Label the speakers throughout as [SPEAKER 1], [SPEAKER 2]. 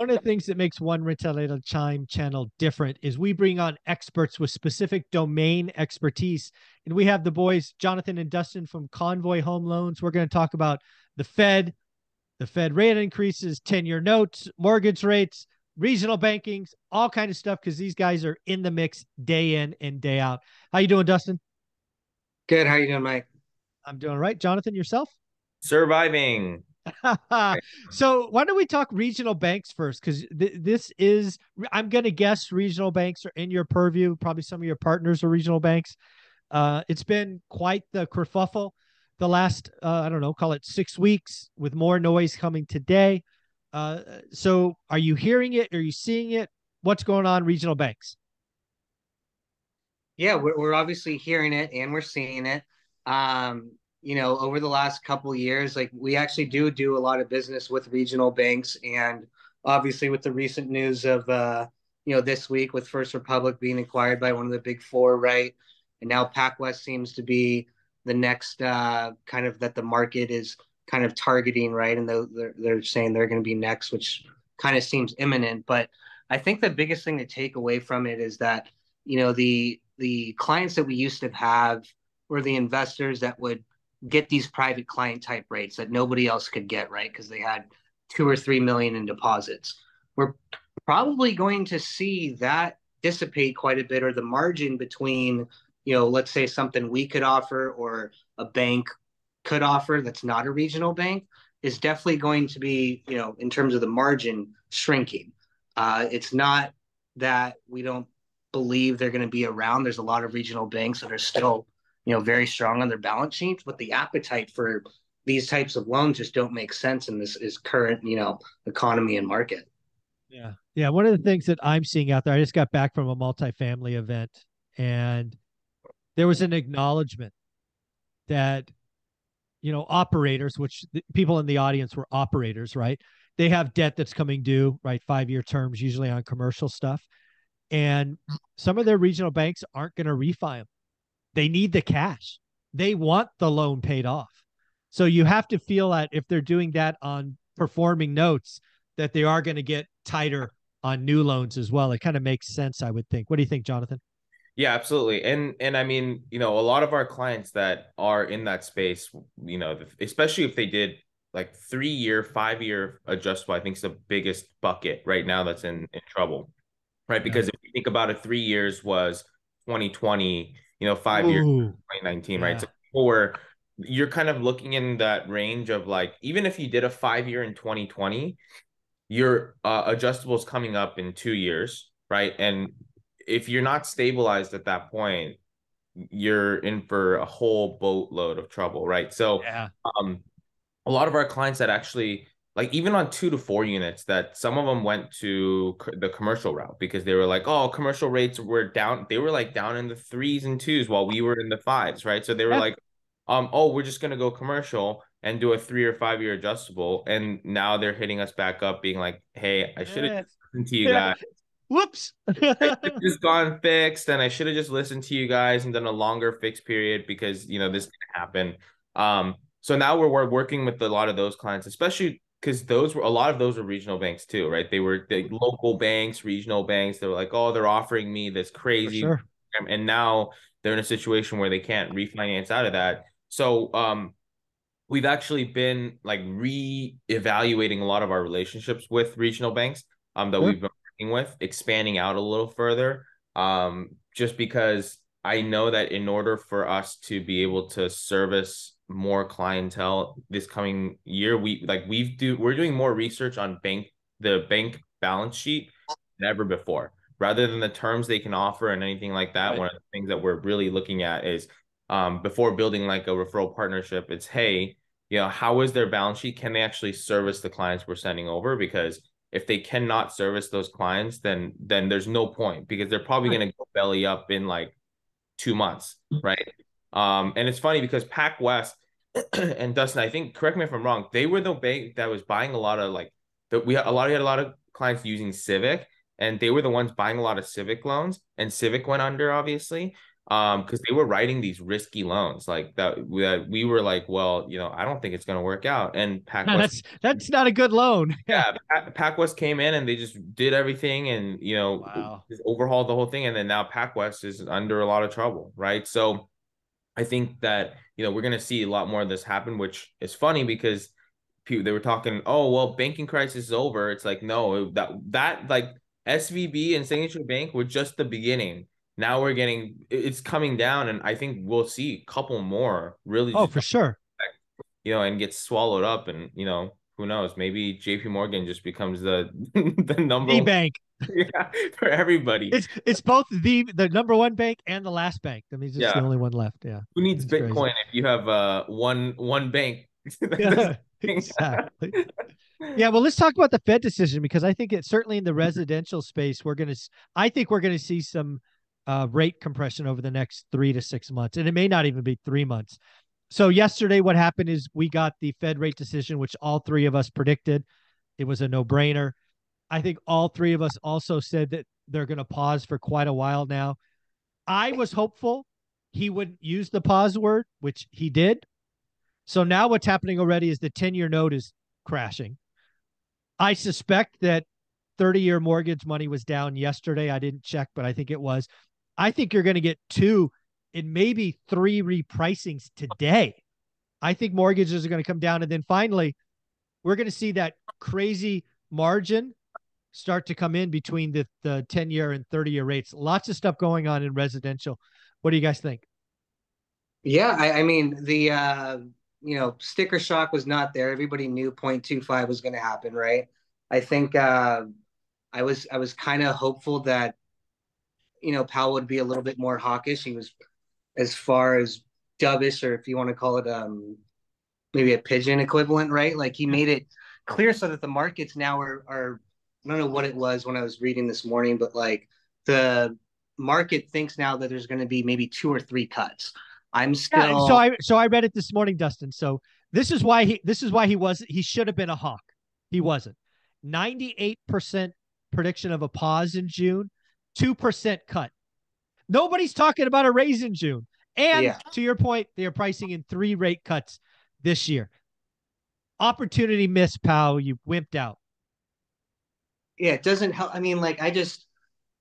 [SPEAKER 1] one of the things that makes one rental at a channel different is we bring on experts with specific domain expertise. And we have the boys jonathan and dustin from convoy home loans. We're going to talk about the fed the fed rate increases 10 year notes mortgage rates regional bankings all kind of stuff because these guys are in the mix day in and day out. How you doing dustin?
[SPEAKER 2] Good. How you doing mike?
[SPEAKER 1] I'm doing right. Jonathan yourself?
[SPEAKER 3] Surviving
[SPEAKER 1] so why don't we talk regional banks first? Because th- this is, I'm going to guess regional banks are in your purview. Probably some of your partners are regional banks. Uh, it's been quite the kerfuffle the last, uh, I don't know, call it six weeks with more noise coming today. Uh, so are you hearing it? Are you seeing it? What's going on regional banks?
[SPEAKER 2] Yeah, we're, we're obviously hearing it and we're seeing it. Um, you know, over the last couple years, like we actually do do a lot of business with regional banks, and obviously with the recent news of, uh, you know, this week with First Republic being acquired by one of the big four, right, and now PacWest seems to be the next uh, kind of that the market is kind of targeting, right, and they're they're saying they're going to be next, which kind of seems imminent. But I think the biggest thing to take away from it is that you know the the clients that we used to have were the investors that would get these private client type rates that nobody else could get, right? Because they had two or three million in deposits. We're probably going to see that dissipate quite a bit, or the margin between, you know, let's say something we could offer or a bank could offer that's not a regional bank is definitely going to be, you know, in terms of the margin shrinking. Uh, it's not that we don't believe they're going to be around. There's a lot of regional banks that are still you know, very strong on their balance sheets, but the appetite for these types of loans just don't make sense in this is current, you know, economy and market.
[SPEAKER 1] Yeah. Yeah. One of the things that I'm seeing out there, I just got back from a multifamily event and there was an acknowledgement that, you know, operators, which people in the audience were operators, right? They have debt that's coming due, right? Five year terms, usually on commercial stuff. And some of their regional banks aren't going to refi them they need the cash. They want the loan paid off. So you have to feel that if they're doing that on performing notes, that they are going to get tighter on new loans as well. It kind of makes sense, I would think. What do you think, Jonathan?
[SPEAKER 3] Yeah, absolutely. And and I mean, you know, a lot of our clients that are in that space, you know, especially if they did like three year, five year adjustable, I think is the biggest bucket right now that's in, in trouble. Right. Because yeah. if you think about it, three years was 2020 you know, five Ooh. years, 2019, yeah. right? So four, you're kind of looking in that range of like, even if you did a five year in 2020, your uh, adjustables coming up in two years, right? And if you're not stabilized at that point, you're in for a whole boatload of trouble, right? So, yeah. um, a lot of our clients that actually like even on two to four units that some of them went to the commercial route because they were like oh commercial rates were down they were like down in the threes and twos while we were in the fives right? So they were yeah. like um oh we're just going to go commercial and do a three or five year adjustable and now they're hitting us back up being like hey i should have yeah. listened to you guys.
[SPEAKER 1] Whoops.
[SPEAKER 3] Just gone fixed and i should have just listened to you guys and done a longer fixed period because you know this can happen. Um so now we're, we're working with a lot of those clients especially because those were a lot of those were regional banks too, right? They were the local banks, regional banks. They were like, oh, they're offering me this crazy, sure. and now they're in a situation where they can't refinance out of that. So, um, we've actually been like re-evaluating a lot of our relationships with regional banks, um, that sure. we've been working with, expanding out a little further, um, just because I know that in order for us to be able to service more clientele this coming year. We like we've do we're doing more research on bank the bank balance sheet than ever before. Rather than the terms they can offer and anything like that, right. one of the things that we're really looking at is um, before building like a referral partnership, it's hey, you know, how is their balance sheet? Can they actually service the clients we're sending over? Because if they cannot service those clients, then then there's no point because they're probably right. going to go belly up in like two months, right? Um, and it's funny because PacWest and Dustin, I think correct me if I'm wrong. They were the bank that was buying a lot of like that we had a lot of had a lot of clients using Civic, and they were the ones buying a lot of Civic loans, and Civic went under obviously. um because they were writing these risky loans like that that we were like well you know i don't think it's going to work out and
[SPEAKER 1] PacWest, no, that's that's not a good loan
[SPEAKER 3] yeah PacWest came in and they just did everything and you know wow. just overhauled the whole thing and then now PacWest is under a lot of trouble right so i think that you know we're going to see a lot more of this happen which is funny because people they were talking oh well banking crisis is over. It's like no that that like svb and signature bank were just the beginning. Now we're getting it's coming down and i think we'll see a couple more really
[SPEAKER 1] oh for sure.
[SPEAKER 3] you know and get swallowed up and you know who knows? Maybe jp morgan just becomes the the number
[SPEAKER 1] the bank
[SPEAKER 3] yeah for everybody
[SPEAKER 1] it's it's both the the number one bank and the last bank i mean it's yeah. the only one left yeah
[SPEAKER 3] who needs it's bitcoin crazy. if you have uh one one bank
[SPEAKER 1] yeah, exactly yeah, well, let's talk about the Fed decision because I think it's certainly in the residential space we're going to. I think we're going to see some uh, rate compression over the next three to six months, and it may not even be three months. So yesterday, what happened is we got the Fed rate decision, which all three of us predicted. It was a no-brainer. I think all three of us also said that they're going to pause for quite a while now. I was hopeful he would use the pause word, which he did. So now what's happening already is the 10-year note is crashing. I suspect that 30-year mortgage money was down yesterday. I didn't check, but I think it was. I think you're going to get two and maybe three repricings today. I think mortgages are going to come down. And then finally, we're going to see that crazy margin start to come in between the, the 10 year and 30 year rates. Lots of stuff going on in residential. What do you guys think?
[SPEAKER 2] Yeah, I, I mean, the, uh, you know, sticker shock was not there. Everybody knew 0.25 was going to happen, right? I think uh, I was I was kind of hopeful that you know, Powell would be a little bit more hawkish. He was as far as dovish, or if you want to call it um maybe a pigeon equivalent, right? Like he made it clear so that the markets now are are I don't know what it was when I was reading this morning, but like the market thinks now that there's going to be maybe two or three cuts. I'm still yeah,
[SPEAKER 1] so I so I read it this morning, Dustin. So this is why he this is why he was he should have been a hawk. He wasn't. 98% prediction of a pause in June. 2% cut. Nobody's talking about a raise in June. And yeah. to your point, they are pricing in three rate cuts this year. Opportunity missed, pal. You wimped out.
[SPEAKER 2] Yeah, it doesn't help. I mean, like, I just,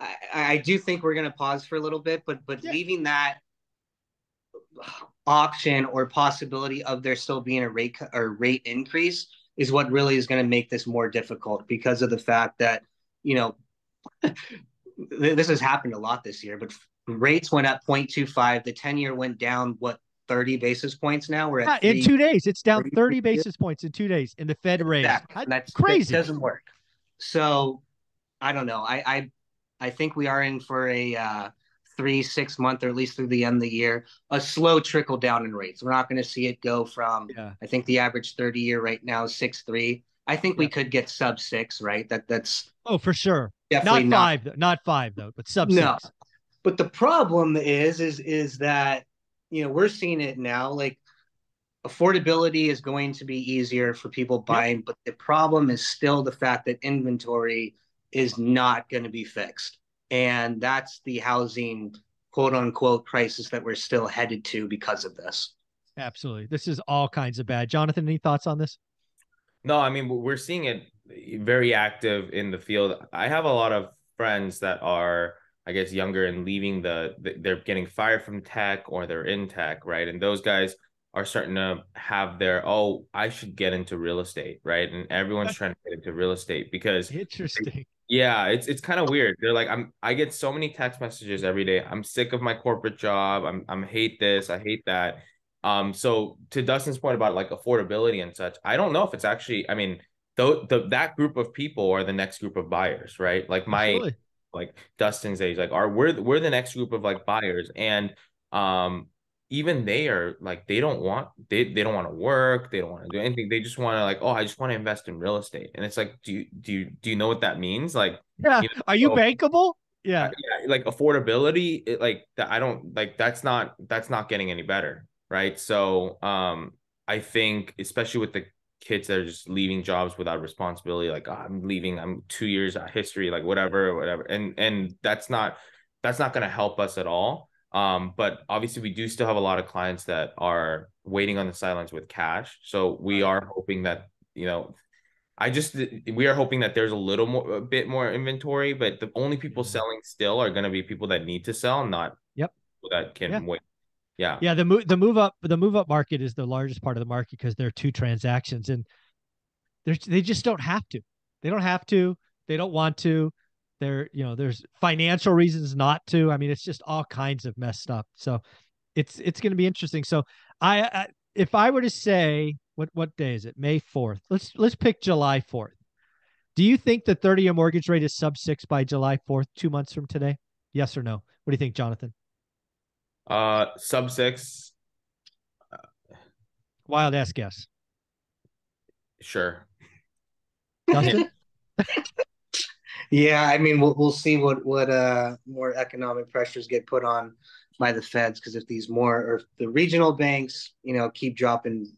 [SPEAKER 2] I, I do think we're going to pause for a little bit, but, but yeah. leaving that option or possibility of there still being a rate or rate increase is what really is going to make this more difficult because of the fact that, you know, this has happened a lot this year, but rates went up 0.25. The 10 year went down, what, 30 basis points now? We're
[SPEAKER 1] at yeah, in two days. It's down 30 basis points in two days in the Fed rate. That's crazy.
[SPEAKER 2] That doesn't work. So I don't know. I, I, I think we are in for a uh, three, six month, or at least through the end of the year, a slow trickle down in rates. We're not going to see it go from, yeah. I think the average 30 year right now is six, three. I think yeah. we could get sub six, right? That that's
[SPEAKER 1] oh for sure. Definitely not five, not, not five though, but sub no. six.
[SPEAKER 2] But the problem is, is, is that you know we're seeing it now. Like affordability is going to be easier for people buying, yep. but the problem is still the fact that inventory is not going to be fixed, and that's the housing quote unquote crisis that we're still headed to because of this.
[SPEAKER 1] Absolutely, this is all kinds of bad. Jonathan, any thoughts on this?
[SPEAKER 3] No, I mean we're seeing it very active in the field. I have a lot of friends that are, I guess, younger and leaving the, they're getting fired from tech or they're in tech, right? And those guys are starting to have their, oh, I should get into real estate, right? And everyone's trying to get into real estate because
[SPEAKER 1] interesting.
[SPEAKER 3] Yeah, it's it's kind of weird. They're like, I'm I get so many text messages every day. I'm sick of my corporate job. I'm I'm hate this. I hate that. Um, so to Dustin's point about like affordability and such, I don't know if it's actually, I mean, though the that group of people are the next group of buyers, right? Like my Absolutely. like Dustin's age, like are we're we're the next group of like buyers. And um even they are like they don't want they they don't want to work, they don't want to do anything. They just want to like, oh, I just want to invest in real estate. And it's like, do you do you do you know what that means? Like
[SPEAKER 1] yeah, you know, are you so, bankable? Yeah.
[SPEAKER 3] yeah, like affordability, it, like that I don't like that's not that's not getting any better, right? So um I think especially with the kids that are just leaving jobs without responsibility like oh, i'm leaving i'm two years history like whatever whatever and and that's not that's not going to help us at all Um, but obviously we do still have a lot of clients that are waiting on the sidelines with cash. So we are hoping that, you know, I just we are hoping that there's a little more a bit more inventory, but the only people
[SPEAKER 1] Mhm.
[SPEAKER 3] selling still are going to be people that need to sell, not
[SPEAKER 1] Yep.
[SPEAKER 3] people that can
[SPEAKER 1] Yeah.
[SPEAKER 3] wait. Yeah.
[SPEAKER 1] Yeah, the move the move up the move up market is the largest part of the market because there are two transactions and there's they just don't have to. They don't have to. They don't want to. There, you know, there's financial reasons not to. I mean, it's just all kinds of messed up. So it's it's going to be interesting. So I, I if I were to say what what day is it? May 4th. Let's let's pick July 4th. Do you think the 30 year mortgage rate is sub 6 by July 4th, 2 months from today? Yes or no? What do you think, Jonathan?
[SPEAKER 3] Uh, sub six,
[SPEAKER 1] Wild ass guess.
[SPEAKER 3] sure.
[SPEAKER 1] Dustin?
[SPEAKER 2] Yeah, I mean, we'll we'll see what what uh more economic pressures get put on by the feds because if these more or the regional banks, you know, keep dropping,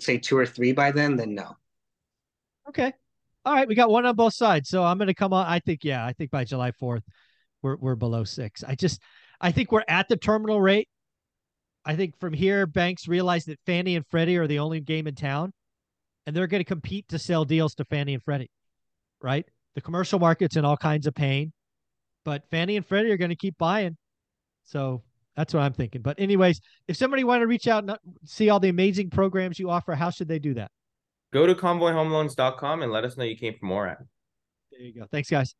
[SPEAKER 2] say two or three by then, then no.
[SPEAKER 1] Okay. All right, we got one on both sides. So I'm going to come on. I think, yeah, I think by July 4th, we're we're below six. I just, I think we're at the terminal rate. I think from here, banks realize that Fannie and Freddie are the only game in town, and they're going to compete to sell deals to Fannie and Freddie, right? The commercial market's in all kinds of pain, but Fannie and Freddie are going to keep buying. So that's what I'm thinking. But anyways, if somebody want to reach out and uh, see all the amazing programs you offer, how should they do that?
[SPEAKER 3] Go to convoyhomeloans.com and let us know you came for more at.
[SPEAKER 1] There you go. Thanks, guys.